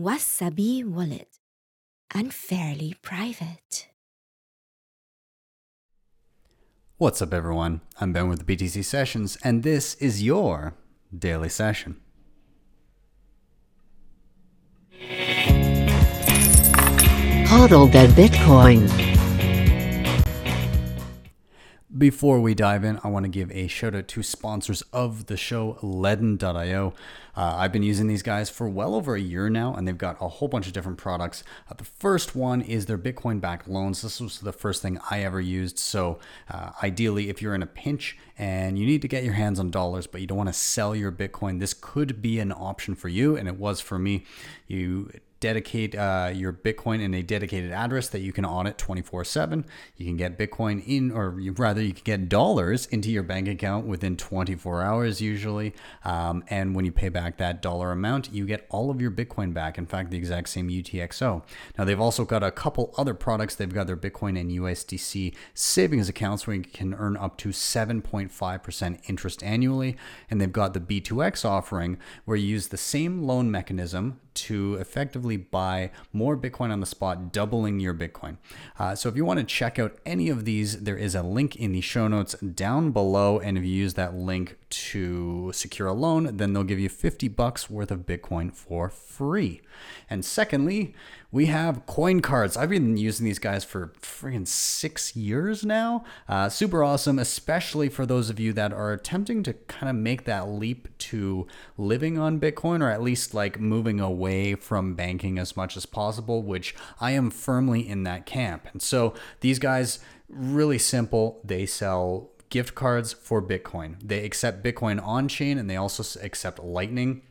Wasabi Wallet. Unfairly private. What's up, everyone? I'm Ben with the BTC Sessions, and this is your daily session. Hodl the Bitcoin. Before we dive in, I want to give a shout out to sponsors of the show, Ledn.io. Uh, I've been using these guys for well over a year now, and they've got a whole bunch of different products. Uh, the first one is their Bitcoin backed loans. This was the first thing I ever used. So, uh, ideally, if you're in a pinch and you need to get your hands on dollars, but you don't want to sell your Bitcoin, this could be an option for you, and it was for me. You dedicate uh, your Bitcoin in a dedicated address that you can audit 24 7. You can get Bitcoin in, or rather, you can get dollars into your bank account within 24 hours usually. Um, and when you pay back that dollar amount, you get all of your Bitcoin back. In fact, the exact same UTXO. Now, they've also got a couple other products. They've got their Bitcoin and USDC savings accounts where you can earn up to 7.5% interest annually. And they've got the B2X offering where you use the same loan mechanism to effectively buy more Bitcoin on the spot, doubling your Bitcoin. Uh, so if you want to check out any of these, there is a link in the show notes down below. And if you use that link to secure a loan, then they'll give you 50 bucks worth of Bitcoin for free. And secondly, we have coin cards. I've been using these guys for freaking six years now. Uh, super awesome, especially for those of you that are attempting to kind of make that leap to living on Bitcoin or at least like moving away from banking as much as possible, which I am firmly in that camp. And so these guys, really simple, they sell gift cards for Bitcoin. They accept Bitcoin on chain and they also accept Lightning.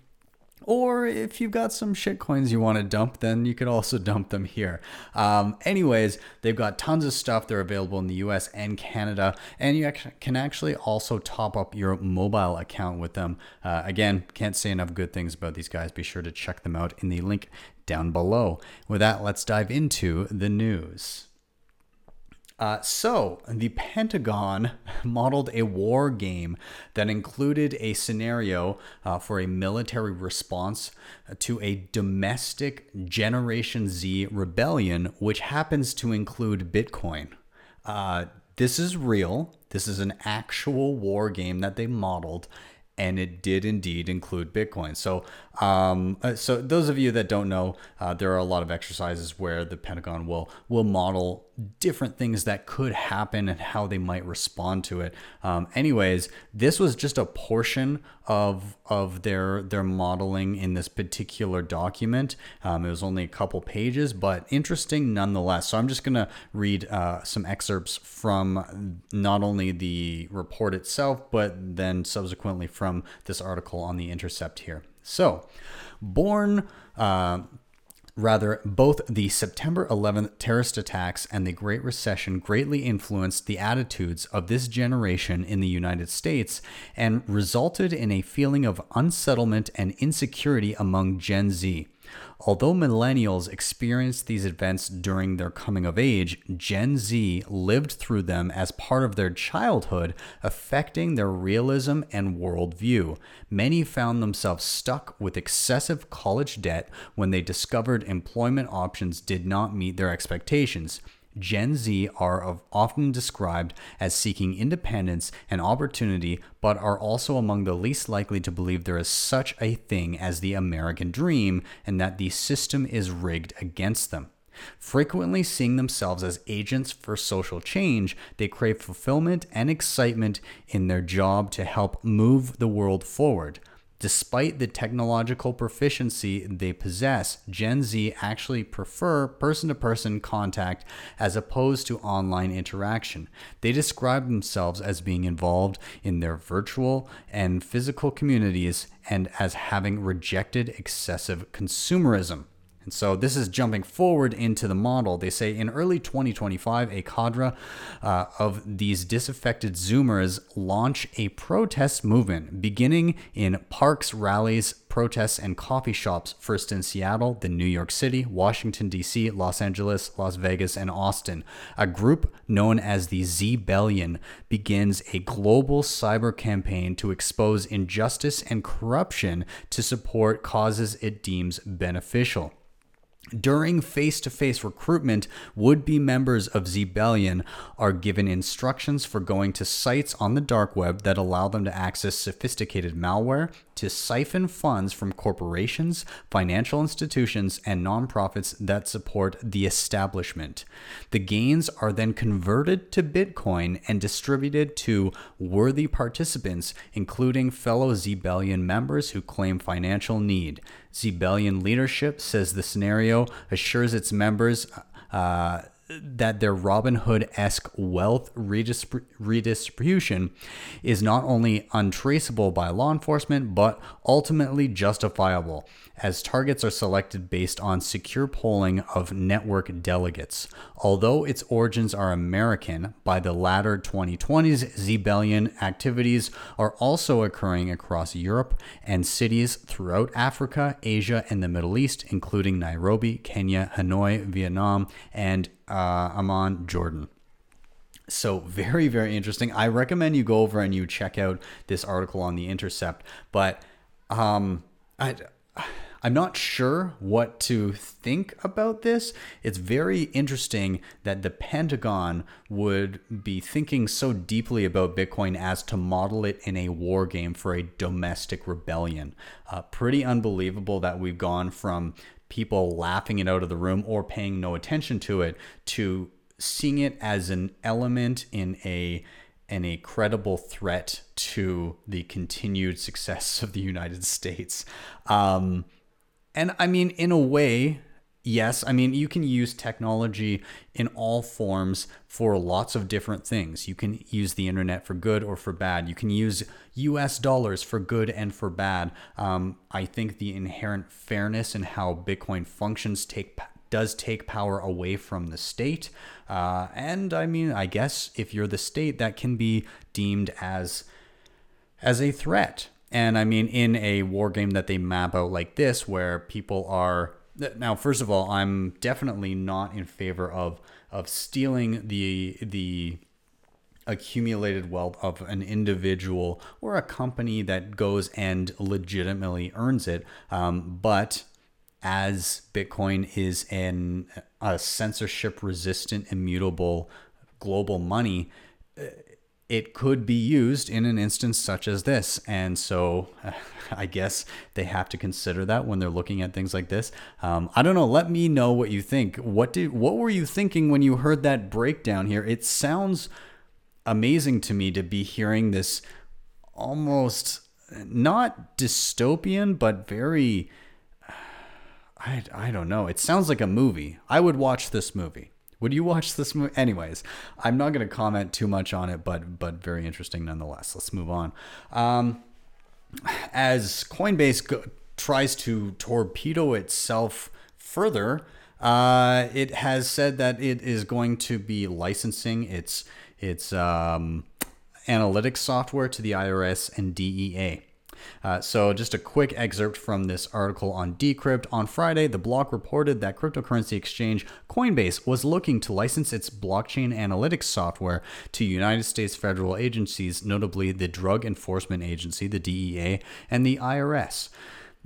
Or if you've got some shit coins you want to dump, then you could also dump them here. Um, anyways, they've got tons of stuff. They're available in the US and Canada. And you can actually also top up your mobile account with them. Uh, again, can't say enough good things about these guys. Be sure to check them out in the link down below. With that, let's dive into the news. Uh, so, the Pentagon modeled a war game that included a scenario uh, for a military response to a domestic Generation Z rebellion, which happens to include Bitcoin. Uh, this is real. This is an actual war game that they modeled, and it did indeed include Bitcoin. So, um, uh, so those of you that don't know, uh, there are a lot of exercises where the Pentagon will will model different things that could happen and how they might respond to it. Um, anyways, this was just a portion of of their their modeling in this particular document. Um, it was only a couple pages, but interesting nonetheless. So I'm just gonna read uh, some excerpts from not only the report itself, but then subsequently from this article on the Intercept here. So, born. Uh, Rather, both the September 11th terrorist attacks and the Great Recession greatly influenced the attitudes of this generation in the United States and resulted in a feeling of unsettlement and insecurity among Gen Z. Although millennials experienced these events during their coming of age, Gen Z lived through them as part of their childhood, affecting their realism and worldview. Many found themselves stuck with excessive college debt when they discovered employment options did not meet their expectations. Gen Z are often described as seeking independence and opportunity, but are also among the least likely to believe there is such a thing as the American dream and that the system is rigged against them. Frequently seeing themselves as agents for social change, they crave fulfillment and excitement in their job to help move the world forward. Despite the technological proficiency they possess, Gen Z actually prefer person to person contact as opposed to online interaction. They describe themselves as being involved in their virtual and physical communities and as having rejected excessive consumerism. And so this is jumping forward into the model. They say in early 2025, a cadre uh, of these disaffected Zoomers launch a protest movement beginning in parks, rallies, protests, and coffee shops, first in Seattle, then New York City, Washington, D.C., Los Angeles, Las Vegas, and Austin. A group known as the Zbellion begins a global cyber campaign to expose injustice and corruption to support causes it deems beneficial. During face to face recruitment, would be members of Zbellion are given instructions for going to sites on the dark web that allow them to access sophisticated malware, to siphon funds from corporations, financial institutions, and nonprofits that support the establishment. The gains are then converted to Bitcoin and distributed to worthy participants, including fellow Zbellion members who claim financial need. Zbellion leadership says the scenario assures its members uh, that their Robin Hood esque wealth redistri- redistribution is not only untraceable by law enforcement, but ultimately justifiable, as targets are selected based on secure polling of network delegates. Although its origins are American, by the latter 2020s, Zbellion activities are also occurring across Europe and cities throughout Africa, Asia, and the Middle East, including Nairobi, Kenya, Hanoi, Vietnam, and uh, Amman, Jordan. So very, very interesting. I recommend you go over and you check out this article on the Intercept. But um, I, I'm not sure what to think about this. It's very interesting that the Pentagon would be thinking so deeply about Bitcoin as to model it in a war game for a domestic rebellion. Uh, pretty unbelievable that we've gone from people laughing it out of the room or paying no attention to it to seeing it as an element in a and a credible threat to the continued success of the United States. Um, and I mean, in a way, yes, I mean, you can use technology in all forms for lots of different things. You can use the internet for good or for bad. You can use US dollars for good and for bad. Um, I think the inherent fairness in how Bitcoin functions take does take power away from the state. Uh, and I mean, I guess if you're the state, that can be deemed as as a threat. And I mean, in a war game that they map out like this, where people are now, first of all, I'm definitely not in favor of of stealing the the accumulated wealth of an individual or a company that goes and legitimately earns it. Um, but as Bitcoin is an a censorship resistant, immutable global money, it could be used in an instance such as this. And so I guess they have to consider that when they're looking at things like this. Um, I don't know. Let me know what you think. What did what were you thinking when you heard that breakdown here? It sounds amazing to me to be hearing this almost not dystopian, but very I, I don't know. It sounds like a movie. I would watch this movie. Would you watch this movie? Anyways, I'm not going to comment too much on it, but but very interesting nonetheless. Let's move on. Um, as Coinbase go- tries to torpedo itself further, uh, it has said that it is going to be licensing its its um, analytics software to the IRS and DEA. Uh, so, just a quick excerpt from this article on Decrypt. On Friday, the block reported that cryptocurrency exchange Coinbase was looking to license its blockchain analytics software to United States federal agencies, notably the Drug Enforcement Agency, the DEA, and the IRS.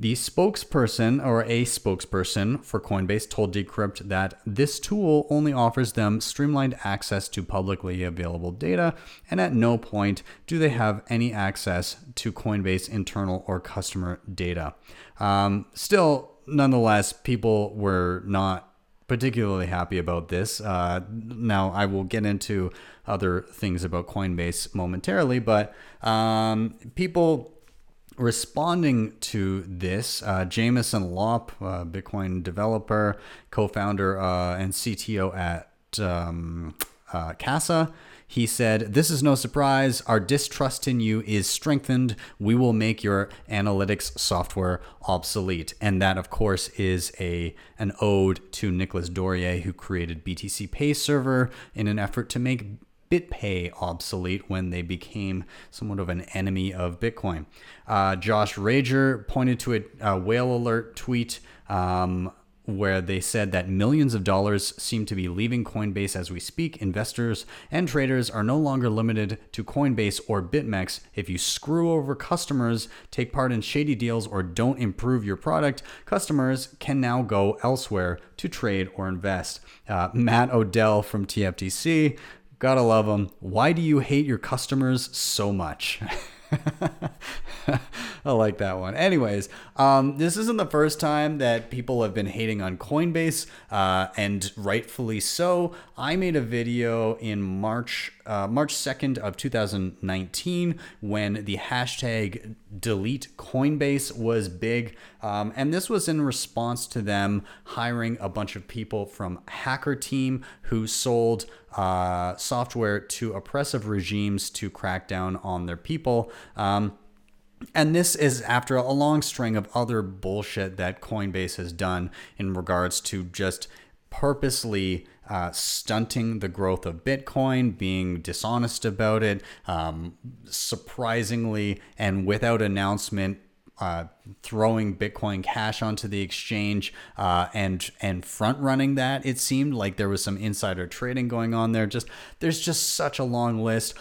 The spokesperson or a spokesperson for Coinbase told Decrypt that this tool only offers them streamlined access to publicly available data, and at no point do they have any access to Coinbase internal or customer data. Um, still, nonetheless, people were not particularly happy about this. Uh, now, I will get into other things about Coinbase momentarily, but um, people responding to this, uh, Jameson Lopp, uh, Bitcoin developer, co-founder uh, and CTO at um, uh, Casa, he said, "This is no surprise. Our distrust in you is strengthened. We will make your analytics software obsolete." And that, of course, is a an ode to Nicolas Dorier, who created BTC Pay Server in an effort to make BitPay obsolete when they became somewhat of an enemy of Bitcoin. Uh, Josh Rager pointed to a, a whale alert tweet um, where they said that millions of dollars seem to be leaving Coinbase as we speak. Investors and traders are no longer limited to Coinbase or BitMEX. If you screw over customers, take part in shady deals, or don't improve your product, customers can now go elsewhere to trade or invest. Uh, Matt Odell from TFTC, gotta love them. Why do you hate your customers so much? I like that one. Anyways, um, this isn't the first time that people have been hating on Coinbase, uh, and rightfully so. I made a video in March, uh, March second of 2019, when the hashtag delete Coinbase was big, um, and this was in response to them hiring a bunch of people from Hacking Team who sold uh, software to oppressive regimes to crack down on their people. Um, and this is after a long string of other bullshit that Coinbase has done in regards to just purposely uh, stunting the growth of Bitcoin, being dishonest about it, um, surprisingly and without announcement. Uh, throwing Bitcoin Cash onto the exchange uh, and and front running that, it seemed like there was some insider trading going on there. Just there's just such a long list.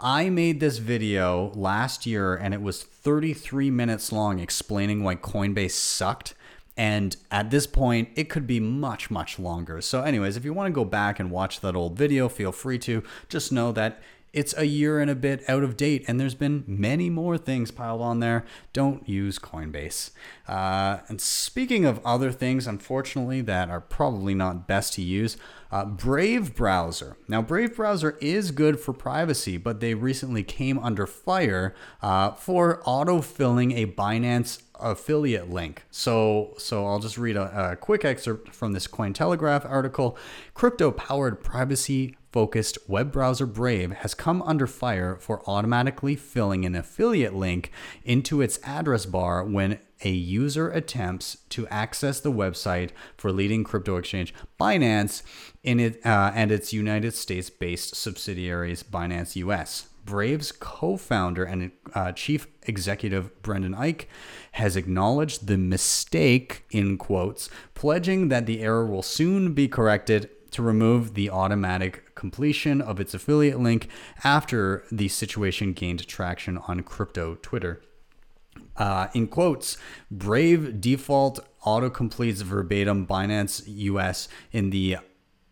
I made this video last year and it was 33 minutes long explaining why Coinbase sucked. And at this point, it could be much, much longer. So, anyways, if you want to go back and watch that old video, feel free to. Just know that it's a year and a bit out of date, and there's been many more things piled on there. Don't use Coinbase. Uh, and speaking of other things, unfortunately, that are probably not best to use, uh, Brave Browser. Now, Brave Browser is good for privacy, but they recently came under fire uh, for autofilling a Binance affiliate link. So, so I'll just read a, a quick excerpt from this Cointelegraph article. Crypto-powered privacy focused web browser Brave has come under fire for automatically filling an affiliate link into its address bar when a user attempts to access the website for leading crypto exchange Binance in it uh, and its United States based subsidiaries Binance US. Brave's co founder and uh, chief executive Brendan Eich has acknowledged the mistake, in quotes, pledging that the error will soon be corrected to remove the automatic completion of its affiliate link after the situation gained traction on crypto Twitter. Uh, in quotes, Brave default autocompletes verbatim Binance US in the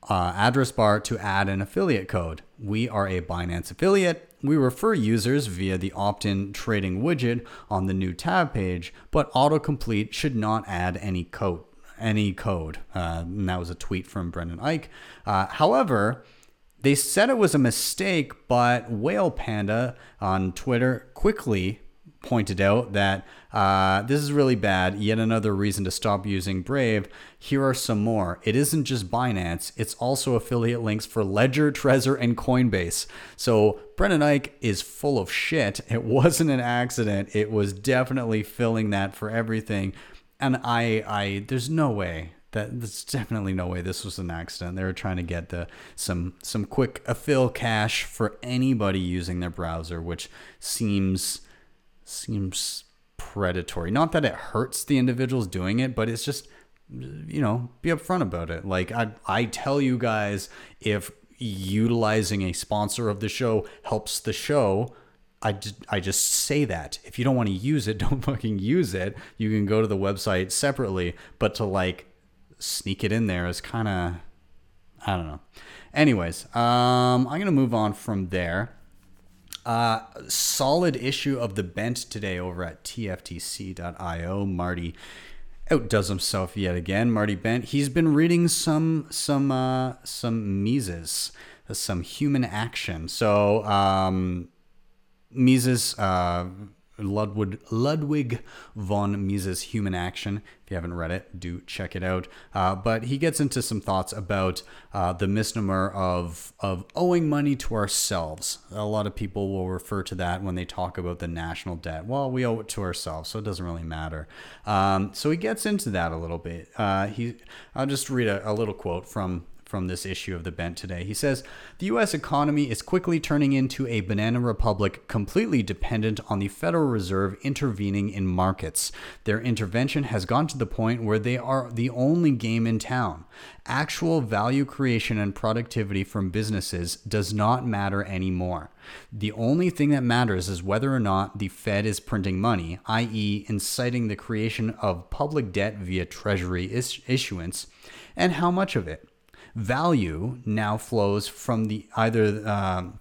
uh, address bar to add an affiliate code. We are a Binance affiliate. We refer users via the opt in trading widget on the new tab page, but autocomplete should not add any code. Any code. Uh, and that was a tweet from Brendan Eich. Uh, however, they said it was a mistake, but Whale Panda on Twitter quickly pointed out that uh, this is really bad. Yet another reason to stop using Brave. Here are some more. It isn't just Binance, it's also affiliate links for Ledger, Trezor, and Coinbase. So Brendan Eich is full of shit. It wasn't an accident. It was definitely filling that for everything. And I, I, there's no way that there's definitely no way this was an accident. They were trying to get the some some quick fill cash for anybody using their browser, which seems seems predatory. Not that it hurts the individuals doing it, but it's just you know, be upfront about it. Like I I tell you guys if utilizing a sponsor of the show helps the show, I I just say that. If you don't want to use it, don't fucking use it. You can go to the website separately, but to like sneak it in there is kind of I don't know. Anyways, um, I'm gonna move on from there. Uh, solid issue of the Bent today over at tftc.io. Marty outdoes himself yet again. Marty Bent. He's been reading some some uh, some Mises, some human action. So um, Mises. Uh, Ludwig, Ludwig von Mises' Human Action. If you haven't read it, do check it out. Uh, but he gets into some thoughts about uh, the misnomer of, of owing money to ourselves. A lot of people will refer to that when they talk about the national debt. Well, we owe it to ourselves, so it doesn't really matter. Um, so he gets into that a little bit. Uh, he, I'll just read a, a little quote from from this issue of the Bent today. He says the U.S. economy is quickly turning into a banana republic, completely dependent on the Federal Reserve intervening in markets. Their intervention has gone to the point where they are the only game in town. Actual value creation and productivity from businesses does not matter anymore. The only thing that matters is whether or not the Fed is printing money, i.e., inciting the creation of public debt via treasury is- issuance, and how much of it. Value now flows from the either. um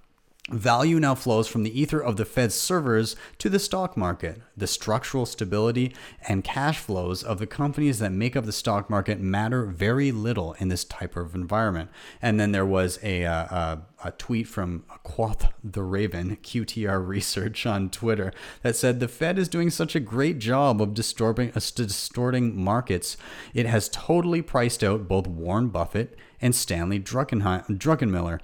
Value now flows from the ether of the Fed's servers to the stock market. The structural stability and cash flows of the companies that make up the stock market matter very little in this type of environment. And then there was a, uh, a, a tweet from Quoth the Raven, QTR Research on Twitter, that said the Fed is doing such a great job of distorting, uh, distorting markets, it has totally priced out both Warren Buffett and Stanley Druckenmiller.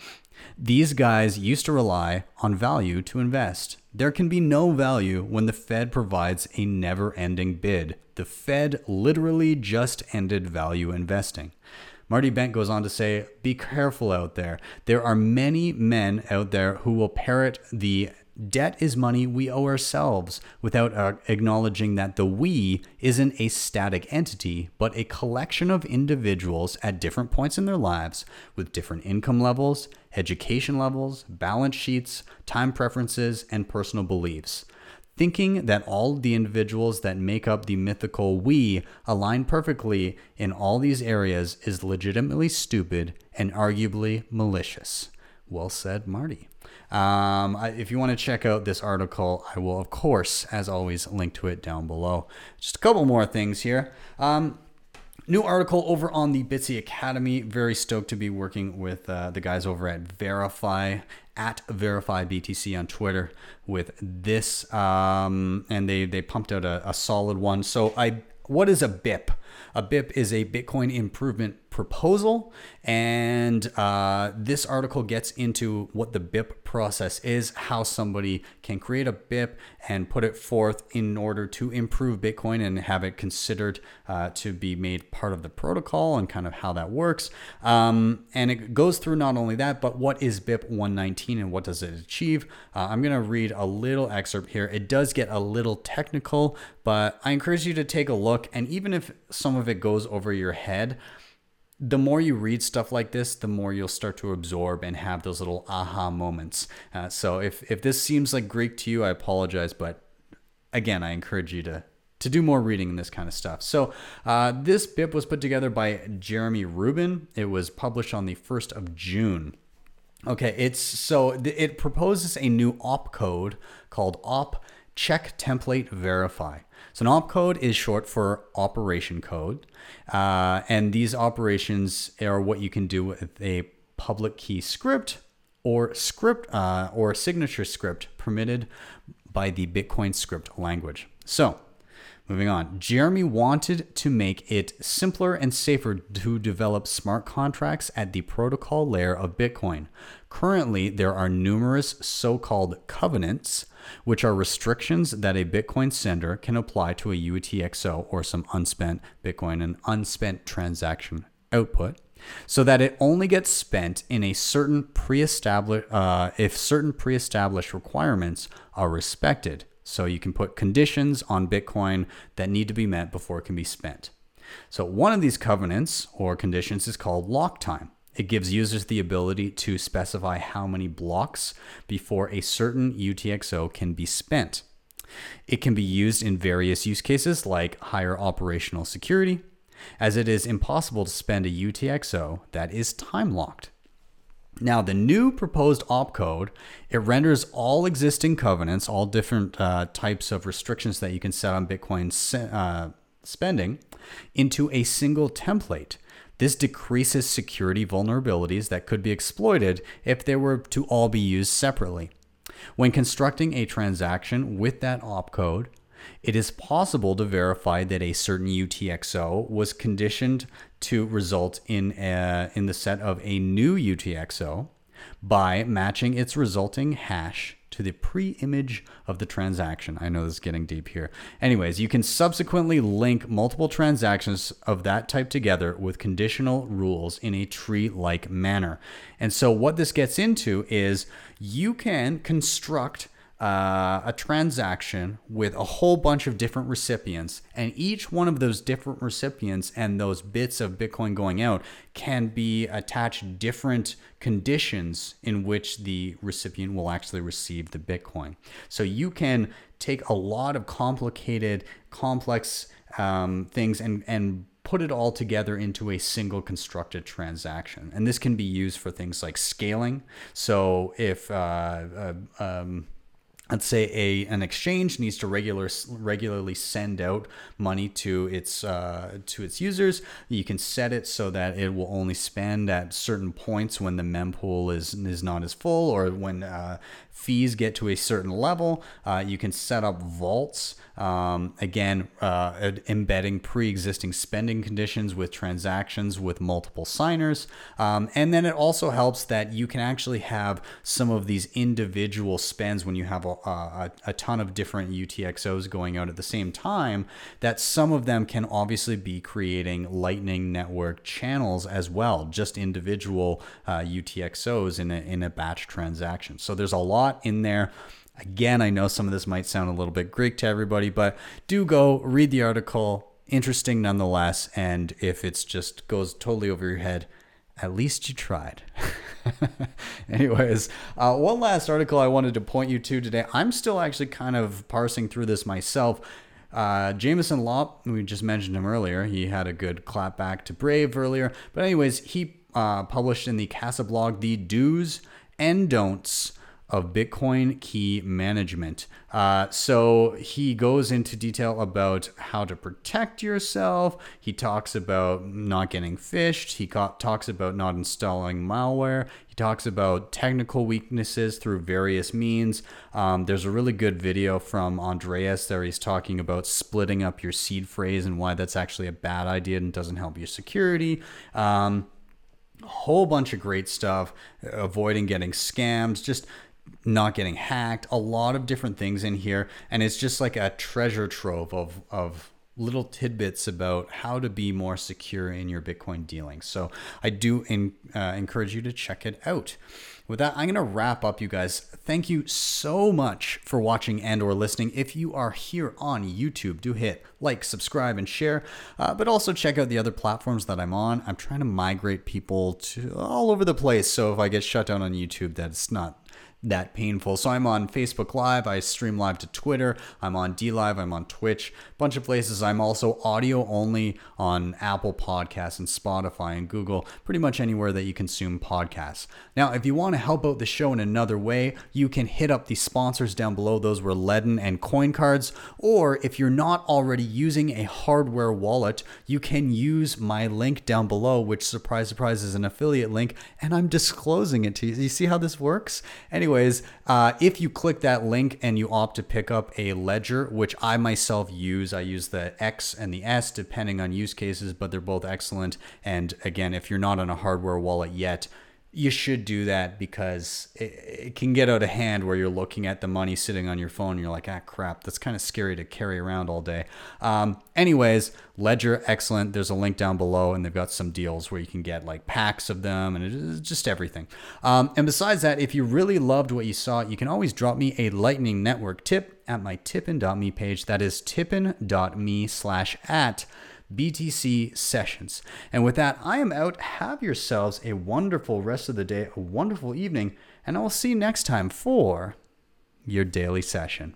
These guys used to rely on value to invest. There can be no value when the Fed provides a never ending bid. The Fed literally just ended value investing. Marty Bent goes on to say, Be careful out there. There are many men out there who will parrot the debt is money we owe ourselves without uh, acknowledging that the we isn't a static entity, but a collection of individuals at different points in their lives with different income levels, education levels, balance sheets, time preferences, and personal beliefs. Thinking that all the individuals that make up the mythical we align perfectly in all these areas is legitimately stupid and arguably malicious. Well said, Marty. Um, I, if you want to check out this article, I will, of course, as always, link to it down below. Just a couple more things here. Um, New article over on the Bitsy Academy. Very stoked to be working with uh, the guys over at Verify at Verify BTC on Twitter with this, um, and they they pumped out a, a solid one. So I, what is a BIP? A BIP is a Bitcoin improvement proposal, and uh, this article gets into what the BIP process is, how somebody can create a BIP and put it forth in order to improve Bitcoin and have it considered uh, to be made part of the protocol and kind of how that works. Um, and it goes through not only that, but what is BIP 119 and what does it achieve? Uh, I'm going to read a little excerpt here. It does get a little technical, but I encourage you to take a look. And even if some of it goes over your head, the more you read stuff like this, the more you'll start to absorb and have those little aha moments. Uh, so if, if this seems like Greek to you, I apologize, but again, I encourage you to to do more reading in this kind of stuff. So uh, this BIP was put together by Jeremy Rubin. It was published on the first of June. Okay, it's so it proposes a new op code called op check template verify. So an opcode is short for operation code, uh, and these operations are what you can do with a public key script or script uh, or signature script permitted by the Bitcoin script language. So. Moving on, Jeremy wanted to make it simpler and safer to develop smart contracts at the protocol layer of Bitcoin. Currently, there are numerous so called covenants which are restrictions that a Bitcoin sender can apply to a UTXO or some unspent Bitcoin and unspent transaction output so that it only gets spent in a certain pre-established uh, if certain pre-established requirements are respected. So you can put conditions on bitcoin that need to be met before it can be spent. So one of these covenants or conditions is called lock time it gives users the ability to specify how many blocks before a certain UTXO can be spent. It can be used in various use cases like higher operational security, as it is impossible to spend a UTXO that is time locked. Now, the new proposed opcode, it renders all existing covenants, all different uh, types of restrictions that you can set on Bitcoin uh, spending, into a single template this decreases security vulnerabilities that could be exploited if they were to all be used separately. When constructing a transaction with that opcode, it is possible to verify that a certain UTXO was conditioned to result in, a, in the set of a new UTXO, by matching its resulting hash to the pre image of the transaction. I know this is getting deep here. Anyways, you can subsequently link multiple transactions of that type together with conditional rules in a tree like manner. And so, what this gets into is you can construct uh, a transaction with a whole bunch of different recipients, and each one of those different recipients and those bits of Bitcoin going out can be attached different conditions in which the recipient will actually receive the Bitcoin. So you can take a lot of complicated, complex um, things and and put it all together into a single constructed transaction. And this can be used for things like scaling. So if uh, uh, um, let's say a an exchange needs to regular regularly send out money to its uh, to its users. You can set it so that it will only spend at certain points when the mempool is is not as full or when uh, fees get to a certain level. Uh, you can set up vaults. Um, again, uh, embedding pre-existing spending conditions with transactions with multiple signers, um, and then it also helps that you can actually have some of these individual spends when you have a, a, a ton of different UTXOs going out at the same time. That some of them can obviously be creating Lightning Network channels as well, just individual uh, UTXOs in a, in a batch transaction. So there's a lot in there. Again, I know some of this might sound a little bit Greek to everybody, but do go read the article. Interesting nonetheless. And if it's just goes totally over your head, at least you tried. Anyways, uh, one last article I wanted to point you to today. I'm still actually kind of parsing through this myself. Uh, Jameson Lopp, we just mentioned him earlier. He had a good clap back to Brave earlier. But, anyways, he uh, published in the Casa blog the do's and don'ts of Bitcoin key management. Uh, so he goes into detail about how to protect yourself. He talks about not getting phished. He talks about not installing malware. He talks about technical weaknesses through various means. Um, there's a really good video from Andreas there. He's talking about splitting up your seed phrase and why that's actually a bad idea and doesn't help your security. Um, a whole bunch of great stuff, avoiding getting scammed, just not getting hacked, a lot of different things in here. And it's just like a treasure trove of, of little tidbits about how to be more secure in your Bitcoin dealings. So I do in, uh, encourage you to check it out. With that, I'm going to wrap up, you guys. Thank you so much for watching and or listening. If you are here on YouTube, do hit like, subscribe, and share. Uh, but also check out the other platforms that I'm on. I'm trying to migrate people to all over the place. So if I get shut down on YouTube, that's not that painful. So I'm on Facebook Live, I stream live to Twitter, I'm on DLive, I'm on Twitch, bunch of places. I'm also audio only on Apple Podcasts and Spotify and Google, pretty much anywhere that you consume podcasts. Now, if you want to help out the show in another way, you can hit up the sponsors down below. Those were Ledn and Coin Cards. Or if you're not already using a hardware wallet, you can use my link down below, which surprise surprise is an affiliate link, and I'm disclosing it to you. You see how this works? Anyway, anyways, uh, if you click that link and you opt to pick up a ledger, which I myself use, I use the X and the S depending on use cases, but they're both excellent. And again, if you're not on a hardware wallet yet, you should do that because it, it, can get out of hand where you're looking at the money sitting on your phone and you're like, ah, crap, that's kind of scary to carry around all day. Um, anyways, Ledger, excellent. There's a link down below, and they've got some deals where you can get like packs of them and it's just everything. Um, and besides that, if you really loved what you saw, you can always drop me a Lightning Network tip at my tippin.me page. That is tippin.me slash at BTC sessions. And with that, I am out. Have yourselves a wonderful rest of the day, a wonderful evening, and I will see you next time for your daily session.